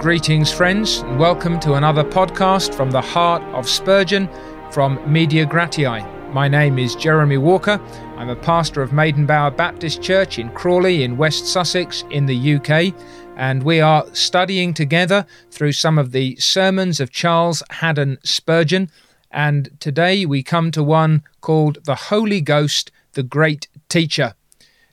Greetings, friends, and welcome to another podcast from the heart of Spurgeon from Media Gratiae. My name is Jeremy Walker. I'm a pastor of Maidenbower Baptist Church in Crawley in West Sussex in the UK, and we are studying together through some of the sermons of Charles Haddon Spurgeon. And today we come to one called The Holy Ghost, the Great Teacher.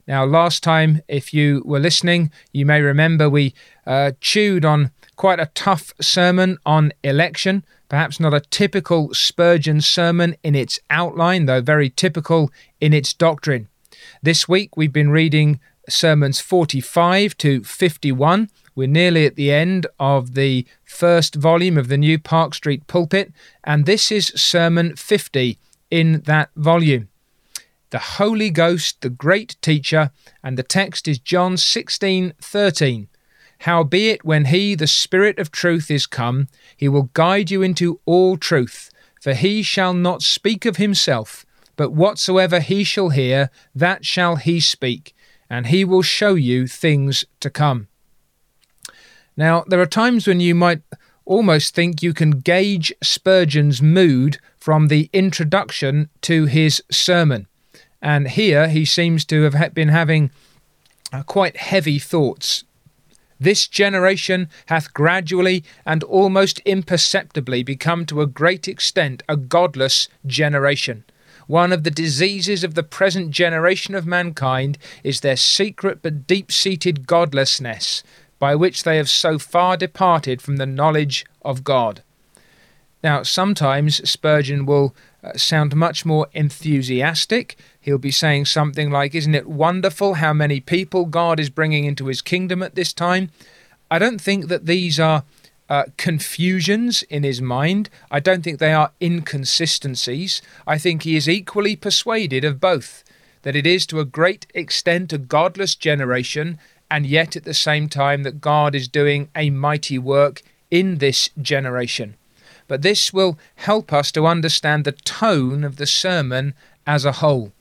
Now, last time, if you were listening, you may remember we uh, chewed on quite a tough sermon on election. Perhaps not a typical Spurgeon sermon in its outline, though very typical in its doctrine. This week we've been reading sermons 45 to 51. We're nearly at the end of the first volume of the new Park Street pulpit, and this is sermon 50 in that volume the Holy Ghost, the great teacher, and the text is John 16 13. Howbeit, when he, the Spirit of truth, is come, he will guide you into all truth, for he shall not speak of himself, but whatsoever he shall hear, that shall he speak, and he will show you things to come. Now, there are times when you might almost think you can gauge Spurgeon's mood from the introduction to his sermon. And here he seems to have been having uh, quite heavy thoughts. This generation hath gradually and almost imperceptibly become to a great extent a godless generation. One of the diseases of the present generation of mankind is their secret but deep seated godlessness, by which they have so far departed from the knowledge of God. Now, sometimes Spurgeon will sound much more enthusiastic. He'll be saying something like, Isn't it wonderful how many people God is bringing into his kingdom at this time? I don't think that these are uh, confusions in his mind. I don't think they are inconsistencies. I think he is equally persuaded of both that it is to a great extent a godless generation, and yet at the same time that God is doing a mighty work in this generation but this will help us to understand the tone of the sermon as a whole.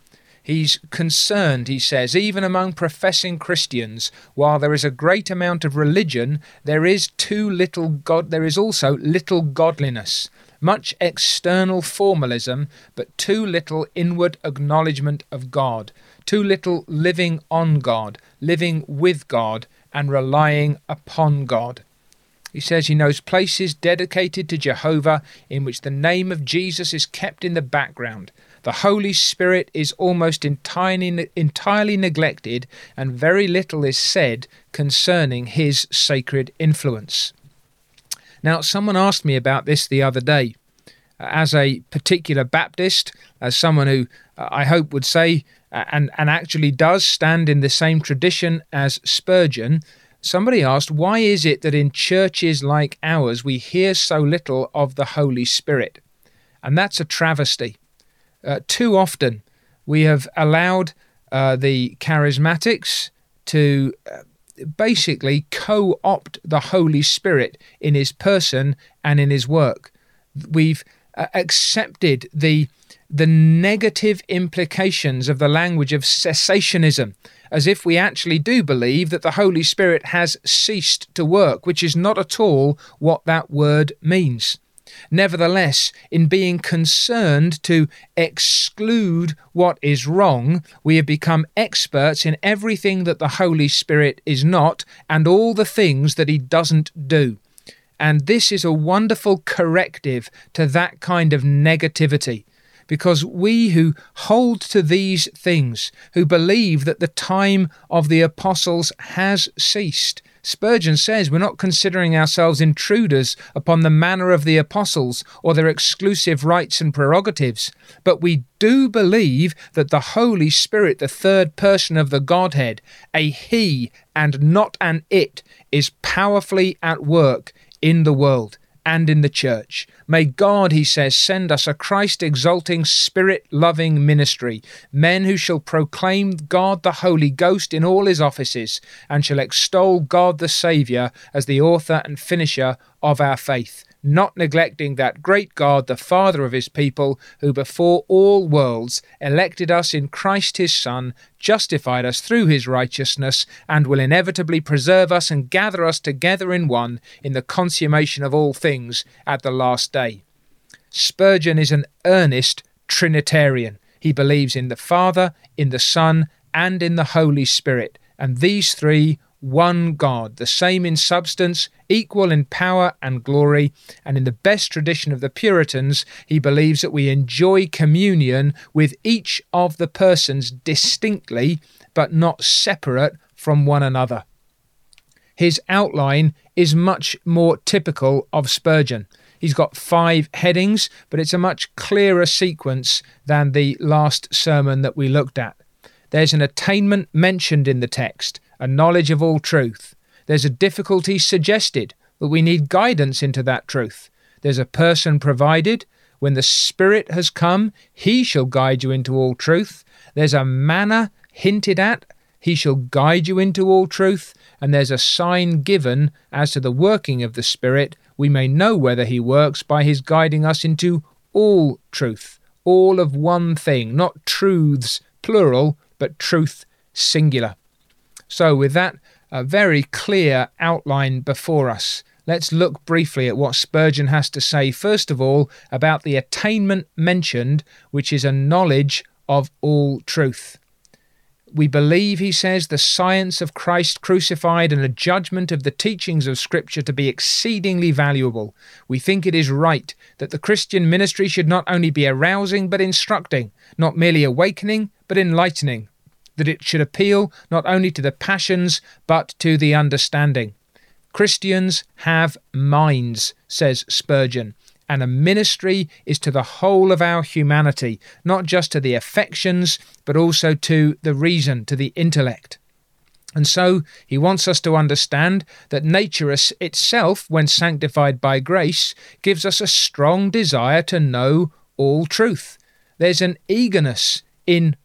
He's concerned, he says, even among professing Christians, while there is a great amount of religion, there is too little God there is also little godliness, much external formalism, but too little inward acknowledgement of God, too little living on God, living with God, and relying upon God. He says he knows places dedicated to Jehovah in which the name of Jesus is kept in the background. The Holy Spirit is almost entirely, entirely neglected, and very little is said concerning his sacred influence. Now, someone asked me about this the other day. As a particular Baptist, as someone who uh, I hope would say uh, and, and actually does stand in the same tradition as Spurgeon, Somebody asked, why is it that in churches like ours we hear so little of the Holy Spirit? And that's a travesty. Uh, too often we have allowed uh, the charismatics to uh, basically co opt the Holy Spirit in his person and in his work. We've uh, accepted the the negative implications of the language of cessationism as if we actually do believe that the Holy Spirit has ceased to work, which is not at all what that word means. Nevertheless, in being concerned to exclude what is wrong, we have become experts in everything that the Holy Spirit is not and all the things that He doesn't do. And this is a wonderful corrective to that kind of negativity because we who hold to these things, who believe that the time of the apostles has ceased, Spurgeon says we're not considering ourselves intruders upon the manner of the apostles or their exclusive rights and prerogatives, but we do believe that the Holy Spirit, the third person of the Godhead, a He and not an It, is powerfully at work in the world and in the church. May God, he says, send us a Christ exalting, spirit loving ministry, men who shall proclaim God the Holy Ghost in all his offices, and shall extol God the Saviour as the author and finisher of our faith. Not neglecting that great God, the Father of his people, who before all worlds elected us in Christ his Son, justified us through his righteousness, and will inevitably preserve us and gather us together in one in the consummation of all things at the last day. Spurgeon is an earnest Trinitarian. He believes in the Father, in the Son, and in the Holy Spirit, and these three one God, the same in substance, equal in power and glory, and in the best tradition of the Puritans, he believes that we enjoy communion with each of the persons distinctly, but not separate from one another. His outline is much more typical of Spurgeon. He's got five headings, but it's a much clearer sequence than the last sermon that we looked at. There's an attainment mentioned in the text, a knowledge of all truth. There's a difficulty suggested, but we need guidance into that truth. There's a person provided. When the Spirit has come, he shall guide you into all truth. There's a manner hinted at, he shall guide you into all truth. And there's a sign given as to the working of the Spirit. We may know whether he works by his guiding us into all truth, all of one thing, not truths plural, but truth singular. So, with that a very clear outline before us, let's look briefly at what Spurgeon has to say, first of all, about the attainment mentioned, which is a knowledge of all truth. We believe, he says, the science of Christ crucified and a judgment of the teachings of Scripture to be exceedingly valuable. We think it is right that the Christian ministry should not only be arousing but instructing, not merely awakening but enlightening that it should appeal not only to the passions but to the understanding. Christians have minds, says Spurgeon, and a ministry is to the whole of our humanity, not just to the affections, but also to the reason, to the intellect. And so he wants us to understand that nature itself, when sanctified by grace, gives us a strong desire to know all truth. There's an eagerness in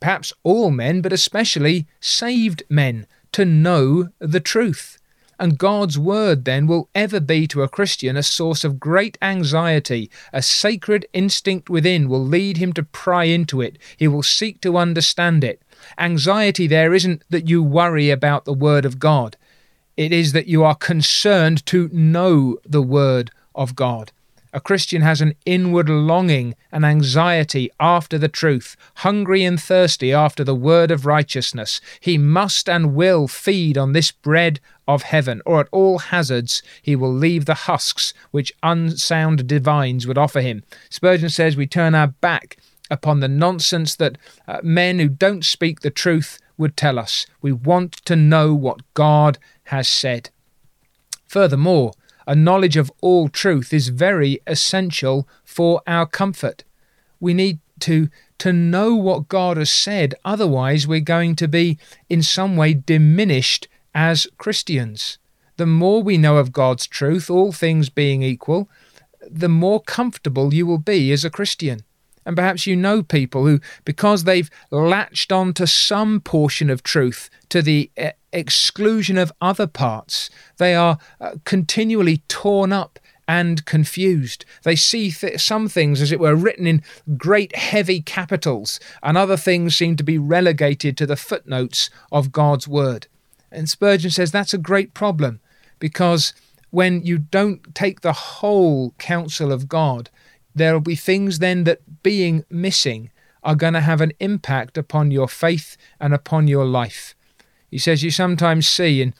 perhaps all men, but especially saved men, to know the truth. And God's word then will ever be to a Christian a source of great anxiety. A sacred instinct within will lead him to pry into it. He will seek to understand it. Anxiety there isn't that you worry about the word of God, it is that you are concerned to know the word of God. A Christian has an inward longing and anxiety after the truth, hungry and thirsty after the word of righteousness. He must and will feed on this bread of heaven, or at all hazards he will leave the husks which unsound divines would offer him. Spurgeon says we turn our back upon the nonsense that uh, men who don't speak the truth would tell us. We want to know what God has said. Furthermore, a knowledge of all truth is very essential for our comfort. We need to to know what God has said, otherwise we're going to be in some way diminished as Christians. The more we know of God's truth, all things being equal, the more comfortable you will be as a Christian. And perhaps you know people who, because they've latched on to some portion of truth to the uh, exclusion of other parts. They are uh, continually torn up and confused. They see th- some things, as it were, written in great heavy capitals, and other things seem to be relegated to the footnotes of God's Word. And Spurgeon says that's a great problem because when you don't take the whole counsel of God, there will be things then that being missing are going to have an impact upon your faith and upon your life. He says you sometimes see, and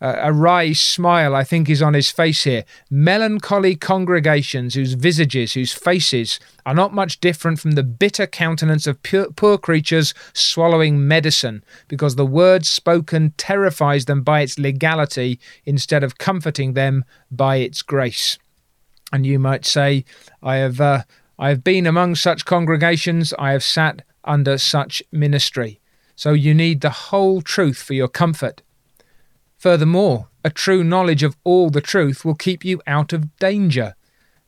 uh, a wry smile, I think, is on his face here, melancholy congregations whose visages, whose faces are not much different from the bitter countenance of pure, poor creatures swallowing medicine, because the word spoken terrifies them by its legality instead of comforting them by its grace. And you might say, I have, uh, I have been among such congregations, I have sat under such ministry. So you need the whole truth for your comfort. Furthermore, a true knowledge of all the truth will keep you out of danger.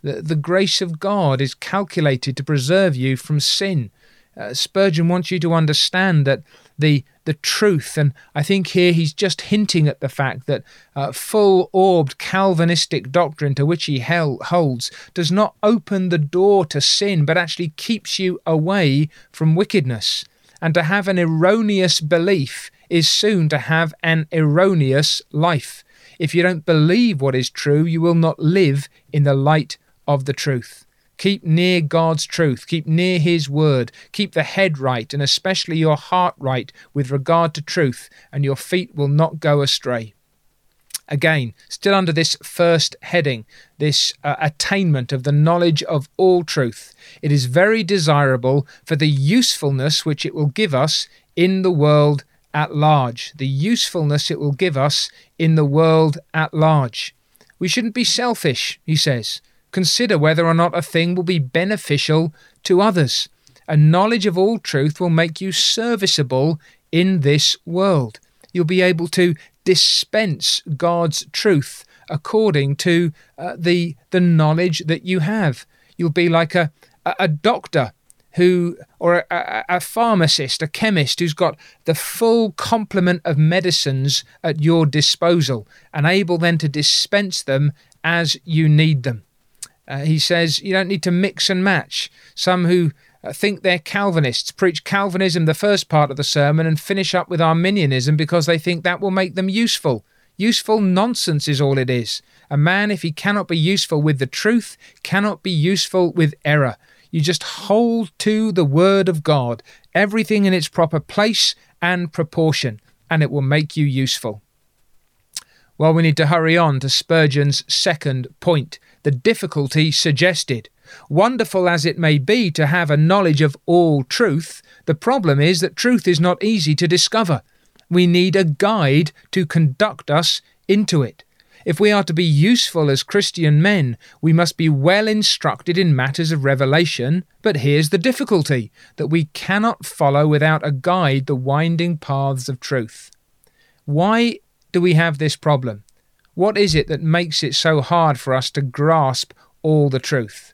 The, the grace of God is calculated to preserve you from sin. Uh, Spurgeon wants you to understand that the the truth, and I think here he's just hinting at the fact that uh, full orbed Calvinistic doctrine to which he held, holds does not open the door to sin, but actually keeps you away from wickedness. And to have an erroneous belief is soon to have an erroneous life. If you don't believe what is true, you will not live in the light of the truth. Keep near God's truth, keep near His word, keep the head right, and especially your heart right with regard to truth, and your feet will not go astray. Again, still under this first heading, this uh, attainment of the knowledge of all truth, it is very desirable for the usefulness which it will give us in the world at large. The usefulness it will give us in the world at large. We shouldn't be selfish, he says. Consider whether or not a thing will be beneficial to others. A knowledge of all truth will make you serviceable in this world. You'll be able to dispense God's truth according to uh, the the knowledge that you have. You'll be like a a, doctor who or a, a, pharmacist, a chemist who's got the full complement of medicines at your disposal and able then to dispense them as you need them. Uh, he says you don't need to mix and match. Some who uh, think they're Calvinists preach Calvinism the first part of the sermon and finish up with Arminianism because they think that will make them useful. Useful nonsense is all it is. A man, if he cannot be useful with the truth, cannot be useful with error. You just hold to the Word of God, everything in its proper place and proportion, and it will make you useful. Well, we need to hurry on to Spurgeon's second point the difficulty suggested. Wonderful as it may be to have a knowledge of all truth, the problem is that truth is not easy to discover. We need a guide to conduct us into it. If we are to be useful as Christian men, we must be well instructed in matters of revelation. But here's the difficulty that we cannot follow without a guide the winding paths of truth. Why do we have this problem? What is it that makes it so hard for us to grasp all the truth?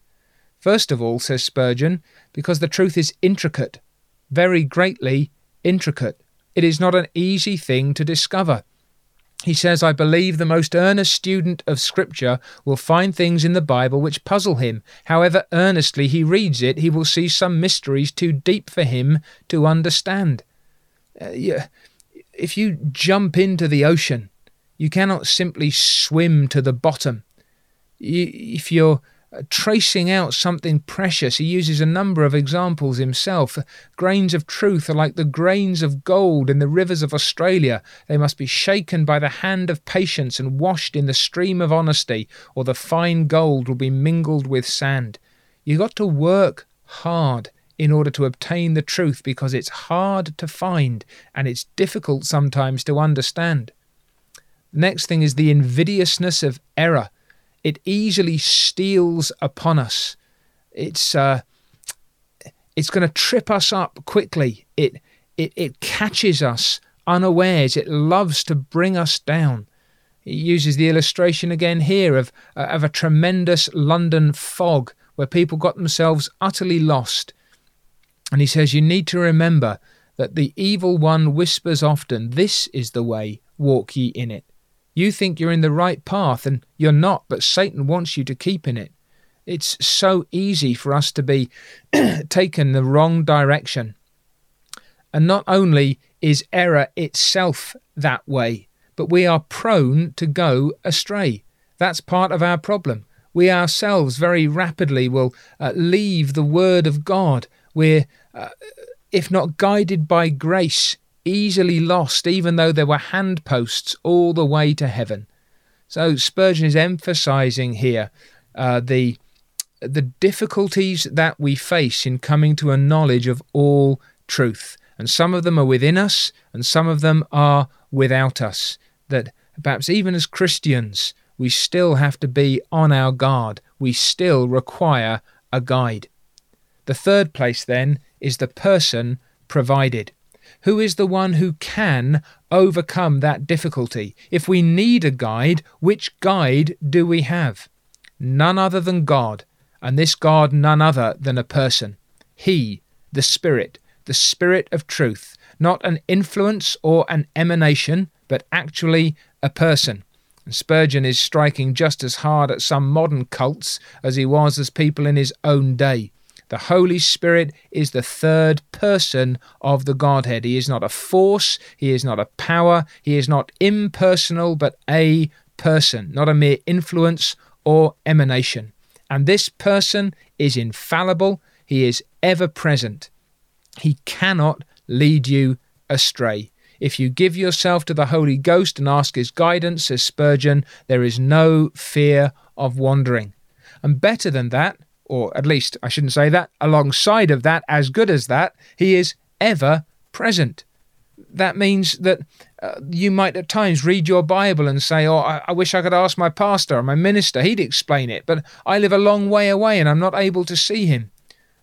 First of all, says Spurgeon, because the truth is intricate, very greatly intricate. It is not an easy thing to discover. He says, I believe the most earnest student of Scripture will find things in the Bible which puzzle him. However earnestly he reads it, he will see some mysteries too deep for him to understand. Uh, yeah, if you jump into the ocean you cannot simply swim to the bottom. If you're tracing out something precious, he uses a number of examples himself. Grains of truth are like the grains of gold in the rivers of Australia. They must be shaken by the hand of patience and washed in the stream of honesty, or the fine gold will be mingled with sand. You've got to work hard in order to obtain the truth because it's hard to find and it's difficult sometimes to understand. Next thing is the invidiousness of error. It easily steals upon us. It's uh, it's going to trip us up quickly. It it it catches us unawares. It loves to bring us down. He uses the illustration again here of uh, of a tremendous London fog where people got themselves utterly lost. And he says you need to remember that the evil one whispers often, This is the way, walk ye in it. You think you're in the right path and you're not, but Satan wants you to keep in it. It's so easy for us to be taken the wrong direction. And not only is error itself that way, but we are prone to go astray. That's part of our problem. We ourselves very rapidly will uh, leave the Word of God. We're, uh, if not guided by grace, easily lost, even though there were handposts all the way to heaven. So Spurgeon is emphasizing here uh, the the difficulties that we face in coming to a knowledge of all truth. And some of them are within us, and some of them are without us. That perhaps even as Christians, we still have to be on our guard. We still require a guide. The third place, then, is the person provided. Who is the one who can overcome that difficulty? If we need a guide, which guide do we have? None other than God, and this God none other than a person. He, the Spirit, the Spirit of truth, not an influence or an emanation, but actually a person. Spurgeon is striking just as hard at some modern cults as he was as people in his own day. The Holy Spirit is the third person of the Godhead. He is not a force, he is not a power, he is not impersonal, but a person, not a mere influence or emanation. And this person is infallible, he is ever present. He cannot lead you astray. If you give yourself to the Holy Ghost and ask his guidance, says Spurgeon, there is no fear of wandering. And better than that, or at least I shouldn't say that, alongside of that, as good as that, he is ever present. That means that uh, you might at times read your Bible and say, Oh, I, I wish I could ask my pastor or my minister. He'd explain it, but I live a long way away and I'm not able to see him.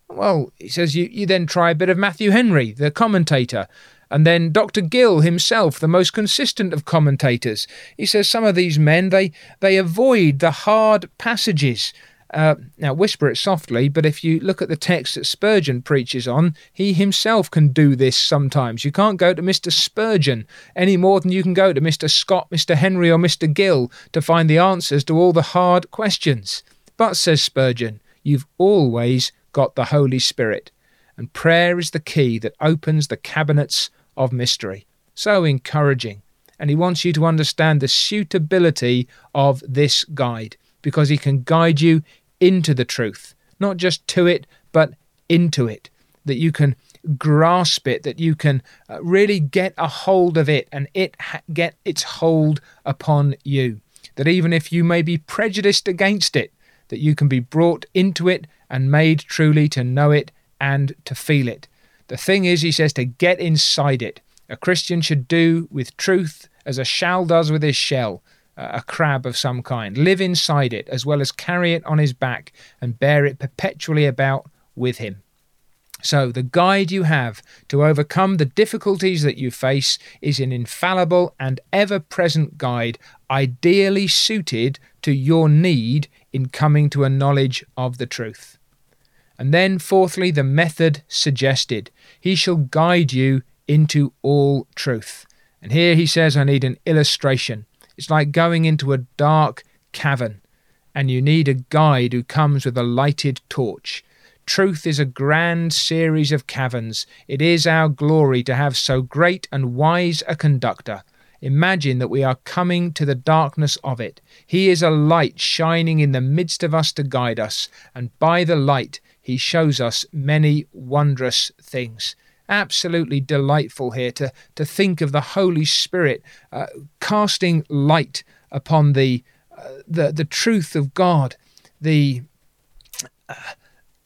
Well, he says you, you then try a bit of Matthew Henry, the commentator, and then Dr. Gill himself, the most consistent of commentators. He says some of these men they they avoid the hard passages. Uh, now, whisper it softly, but if you look at the text that Spurgeon preaches on, he himself can do this sometimes. You can't go to Mr. Spurgeon any more than you can go to Mr. Scott, Mr. Henry, or Mr. Gill to find the answers to all the hard questions. But, says Spurgeon, you've always got the Holy Spirit. And prayer is the key that opens the cabinets of mystery. So encouraging. And he wants you to understand the suitability of this guide because he can guide you into the truth, not just to it, but into it. That you can grasp it, that you can uh, really get a hold of it and it get its hold upon you. That even if you may be prejudiced against it, that you can be brought into it and made truly to know it and to feel it. The thing is, he says, to get inside it. A Christian should do with truth as a shell does with his shell, a crab of some kind. Live inside it, as well as carry it on his back and bear it perpetually about with him. So, the guide you have to overcome the difficulties that you face is an infallible and ever present guide, ideally suited to your need in coming to a knowledge of the truth. And then, fourthly, the method suggested. He shall guide you into all truth. And here he says, I need an illustration. It's like going into a dark cavern, and you need a guide who comes with a lighted torch. Truth is a grand series of caverns. It is our glory to have so great and wise a conductor. Imagine that we are coming to the darkness of it. He is a light shining in the midst of us to guide us, and by the light he shows us many wondrous things. Absolutely delightful here to, to think of the Holy Spirit uh, casting light upon the, uh, the, the truth of God, the uh,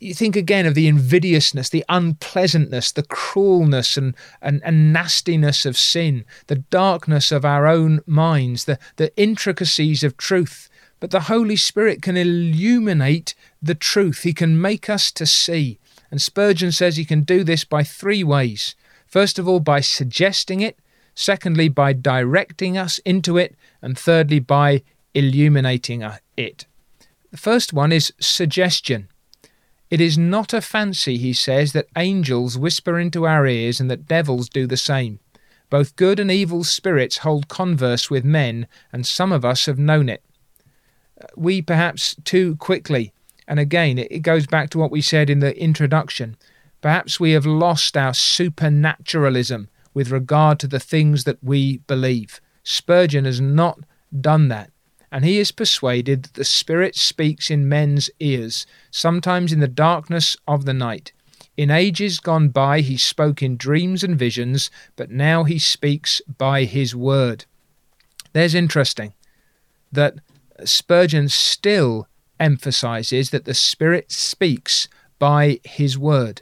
you think again of the invidiousness, the unpleasantness, the cruelness and, and, and nastiness of sin, the darkness of our own minds, the, the intricacies of truth. But the Holy Spirit can illuminate the truth. He can make us to see. And Spurgeon says he can do this by three ways. First of all, by suggesting it. Secondly, by directing us into it. And thirdly, by illuminating it. The first one is suggestion. It is not a fancy, he says, that angels whisper into our ears and that devils do the same. Both good and evil spirits hold converse with men, and some of us have known it. Uh, we perhaps too quickly, and again it goes back to what we said in the introduction, perhaps we have lost our supernaturalism with regard to the things that we believe. Spurgeon has not done that and he is persuaded that the Spirit speaks in men's ears, sometimes in the darkness of the night. In ages gone by, he spoke in dreams and visions, but now he speaks by his word. There's interesting that Spurgeon still emphasizes that the Spirit speaks by his word.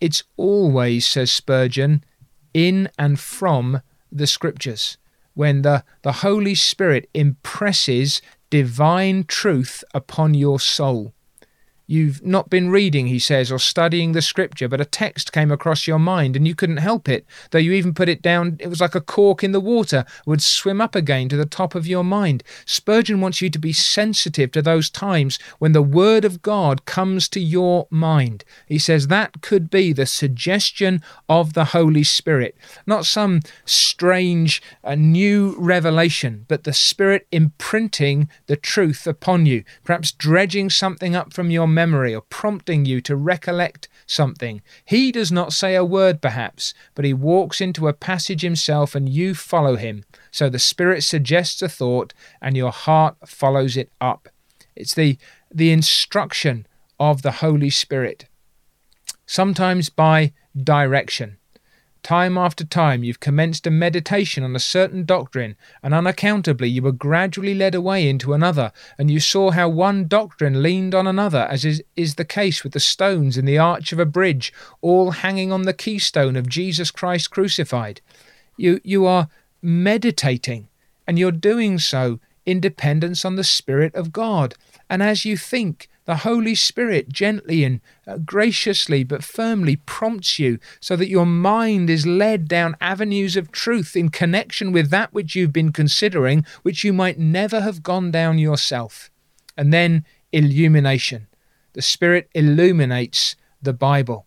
It's always, says Spurgeon, in and from the Scriptures when the, the Holy Spirit impresses divine truth upon your soul. You've not been reading, he says, or studying the scripture, but a text came across your mind and you couldn't help it. Though you even put it down, it was like a cork in the water, would swim up again to the top of your mind. Spurgeon wants you to be sensitive to those times when the Word of God comes to your mind. He says that could be the suggestion of the Holy Spirit, not some strange uh, new revelation, but the Spirit imprinting the truth upon you, perhaps dredging something up from your memory or prompting you to recollect something. He does not say a word, perhaps, but he walks into a passage himself and you follow him. So the Spirit suggests a thought and your heart follows it up. It's the, the instruction of the Holy Spirit, sometimes by direction. Time after time, you've commenced a meditation on a certain doctrine, and unaccountably you were gradually led away into another, and you saw how one doctrine leaned on another, as is, is the case with the stones in the arch of a bridge, all hanging on the keystone of Jesus Christ crucified. You, you are meditating, and you're doing so in dependence on the Spirit of God. And as you think, the Holy Spirit gently and uh, graciously but firmly prompts you so that your mind is led down avenues of truth in connection with that which you've been considering, which you might never have gone down yourself. And then illumination. The Spirit illuminates the Bible.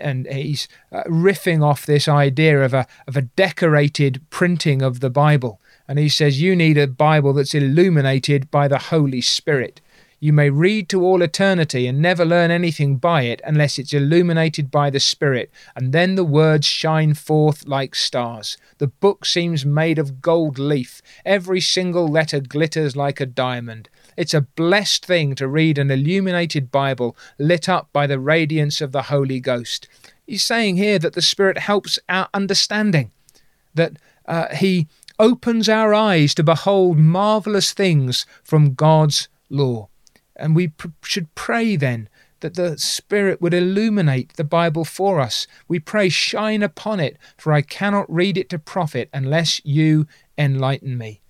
And he's uh, riffing off this idea of a, of a decorated printing of the Bible. And he says, You need a Bible that's illuminated by the Holy Spirit. You may read to all eternity and never learn anything by it unless it's illuminated by the Spirit, and then the words shine forth like stars. The book seems made of gold leaf. Every single letter glitters like a diamond. It's a blessed thing to read an illuminated Bible lit up by the radiance of the Holy Ghost. He's saying here that the Spirit helps our understanding, that uh, He opens our eyes to behold marvelous things from God's law. And we pr- should pray then that the Spirit would illuminate the Bible for us. We pray, shine upon it, for I cannot read it to profit unless you enlighten me.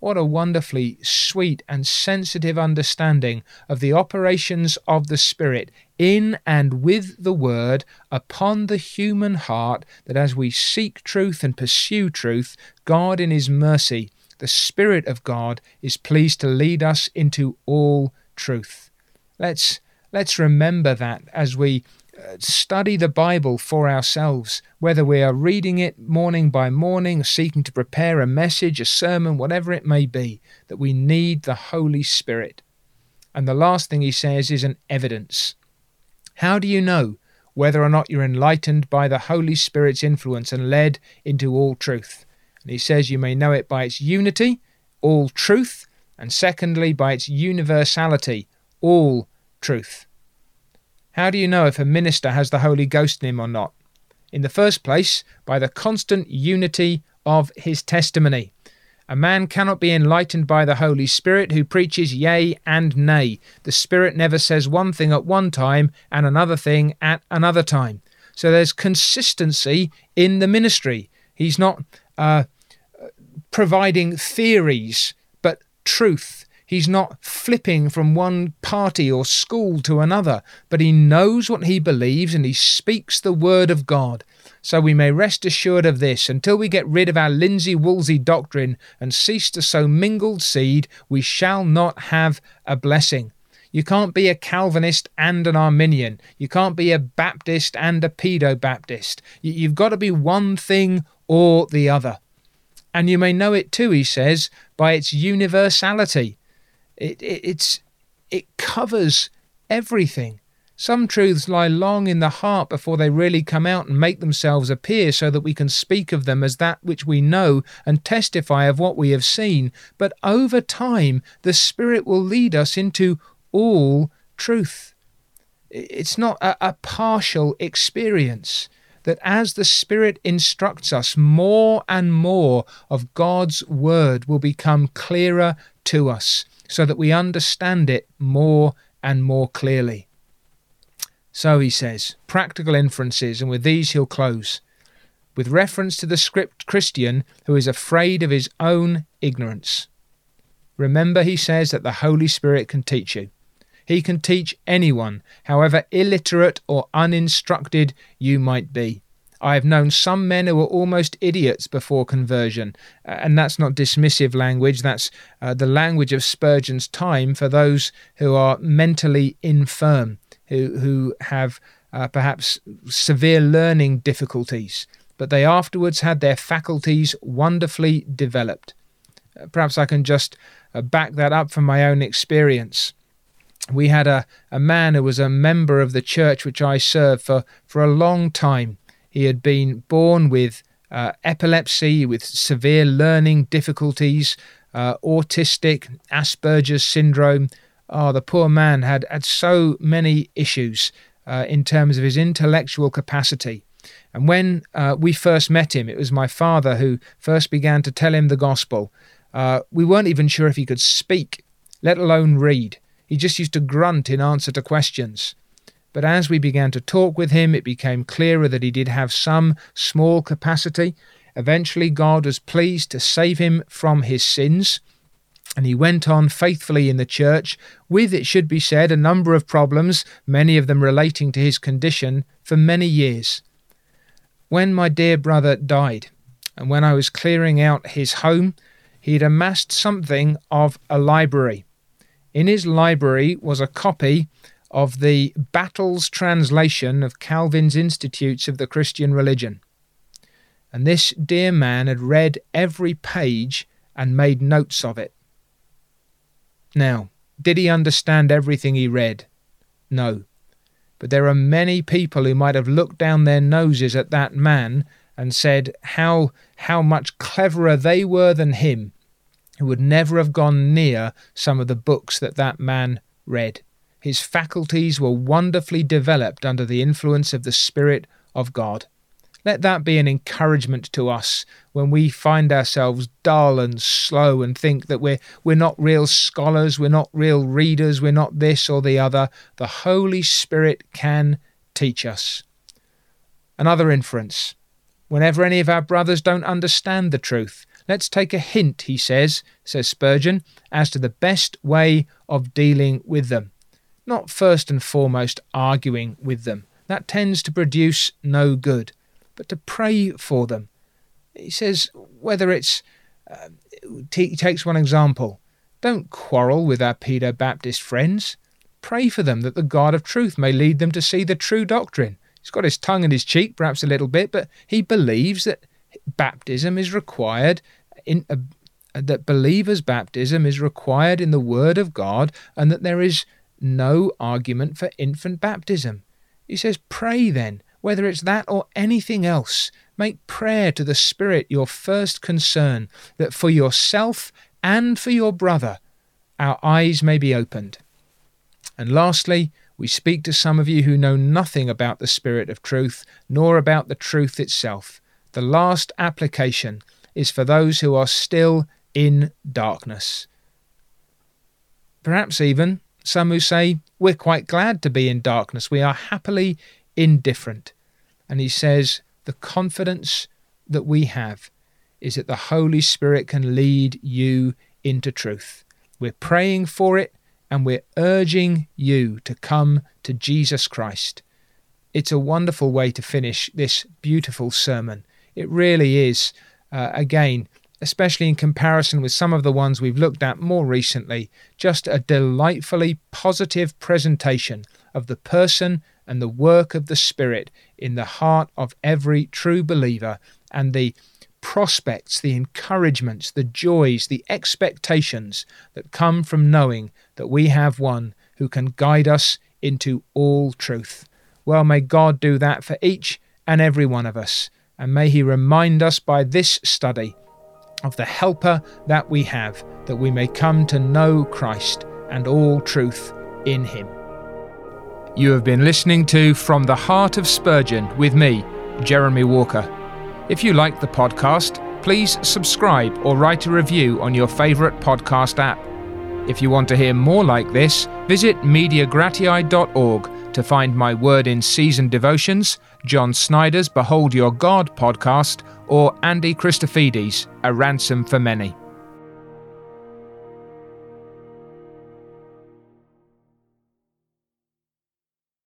What a wonderfully sweet and sensitive understanding of the operations of the Spirit in and with the Word upon the human heart, that as we seek truth and pursue truth, God in His mercy, the Spirit of God, is pleased to lead us into all truth. Let's let's remember that as we uh, study the Bible for ourselves, whether we are reading it morning by morning, seeking to prepare a message, a sermon, whatever it may be, that we need the Holy Spirit. And the last thing he says is an evidence. How do you know whether or not you're enlightened by the Holy Spirit's influence and led into all truth? And he says you may know it by its unity, all truth, and secondly, by its universality, all truth. How do you know if a minister has the Holy Ghost in him or not? In the first place, by the constant unity of his testimony. A man cannot be enlightened by the Holy Spirit who preaches yea and nay. The Spirit never says one thing at one time and another thing at another time. So there's consistency in the ministry. He's not uh, providing theories truth. He's not flipping from one party or school to another, but he knows what he believes and he speaks the word of God. So we may rest assured of this until we get rid of our linsey woolsey doctrine and cease to sow mingled seed, we shall not have a blessing. You can't be a Calvinist and an Arminian. You can't be a Baptist and a Pedo Baptist. You've got to be one thing or the other. And you may know it too, he says, by its universality. It, it, it covers everything. Some truths lie long in the heart before they really come out and make themselves appear so that we can speak of them as that which we know and testify of what we have seen. But over time, the Spirit will lead us into all truth. It's not a, a partial experience that as the Spirit instructs us, more and more of God's Word will become clearer to us so that we understand it more and more clearly. So he says, practical inferences, and with these he'll close. With reference to the script Christian who is afraid of his own ignorance. Remember, he says that the Holy Spirit can teach you. He can teach anyone, however illiterate or uninstructed you might be. I have known some men who were almost idiots before conversion, and that's not dismissive language, that's uh, the language of Spurgeon's time for those who are mentally infirm, who, who have uh, perhaps severe learning difficulties, but they afterwards had their faculties wonderfully developed. Uh, perhaps I can just uh, back that up from my own experience we had a, a man who was a member of the church which I served for, for a long time. He had been born with uh, epilepsy, with severe learning difficulties, uh, autistic, Asperger's syndrome. Oh, the poor man had had so many issues uh, in terms of his intellectual capacity. And when uh, we first met him, it was my father who first began to tell him the gospel. Uh, we weren't even sure if he could speak, let alone read. He just used to grunt in answer to questions. But as we began to talk with him, it became clearer that he did have some small capacity. Eventually, God was pleased to save him from his sins, and he went on faithfully in the church, with, it should be said, a number of problems, many of them relating to his condition, for many years. When my dear brother died, and when I was clearing out his home, he had amassed something of a library. In his library was a copy of the Battles translation of Calvin's Institutes of the Christian Religion. And this dear man had read every page and made notes of it. Now, did he understand everything he read? No. But there are many people who might have looked down their noses at that man and said how how much cleverer they were than him who would never have gone near some of the books that that man read. His faculties were wonderfully developed under the influence of the Spirit of God. Let that be an encouragement to us when we find ourselves dull and slow and think that we're, we're not real scholars, we're not real readers, we're not this or the other. The Holy Spirit can teach us. Another inference. Whenever any of our brothers don't understand the truth, Let's take a hint, he says, says Spurgeon, as to the best way of dealing with them. Not first and foremost arguing with them. That tends to produce no good. But to pray for them. He says, whether it's. Uh, he takes one example. Don't quarrel with our Pedo Baptist friends. Pray for them that the God of truth may lead them to see the true doctrine. He's got his tongue in his cheek, perhaps a little bit, but he believes that baptism is required in, uh, that believers' baptism is required in the Word of God and that there is no argument for infant baptism. He says, Pray then, whether it's that or anything else. Make prayer to the Spirit your first concern, that for yourself and for your brother our eyes may be opened. And lastly, we speak to some of you who know nothing about the Spirit of truth, nor about the truth itself. The last application is for those who are still in darkness. Perhaps even some who say, We're quite glad to be in darkness, we are happily indifferent. And he says, The confidence that we have is that the Holy Spirit can lead you into truth. We're praying for it and we're urging you to come to Jesus Christ. It's a wonderful way to finish this beautiful sermon. It really is uh, again, especially in comparison with some of the ones we've looked at more recently, just a delightfully positive presentation of the person and the work of the Spirit in the heart of every true believer and the prospects, the encouragements, the joys, the expectations that come from knowing that we have one who can guide us into all truth. Well, may God do that for each and every one of us and may He remind us by this study of the helper that we have, that we may come to know Christ and all truth in Him. You have been listening to From the Heart of Spurgeon with me, Jeremy Walker. If you like the podcast, please subscribe or write a review on your favourite podcast app. If you want to hear more like this, visit mediagratiae.org to find my Word in Season devotions, John Snyder's Behold Your God podcast, or Andy Christofides' A Ransom for Many.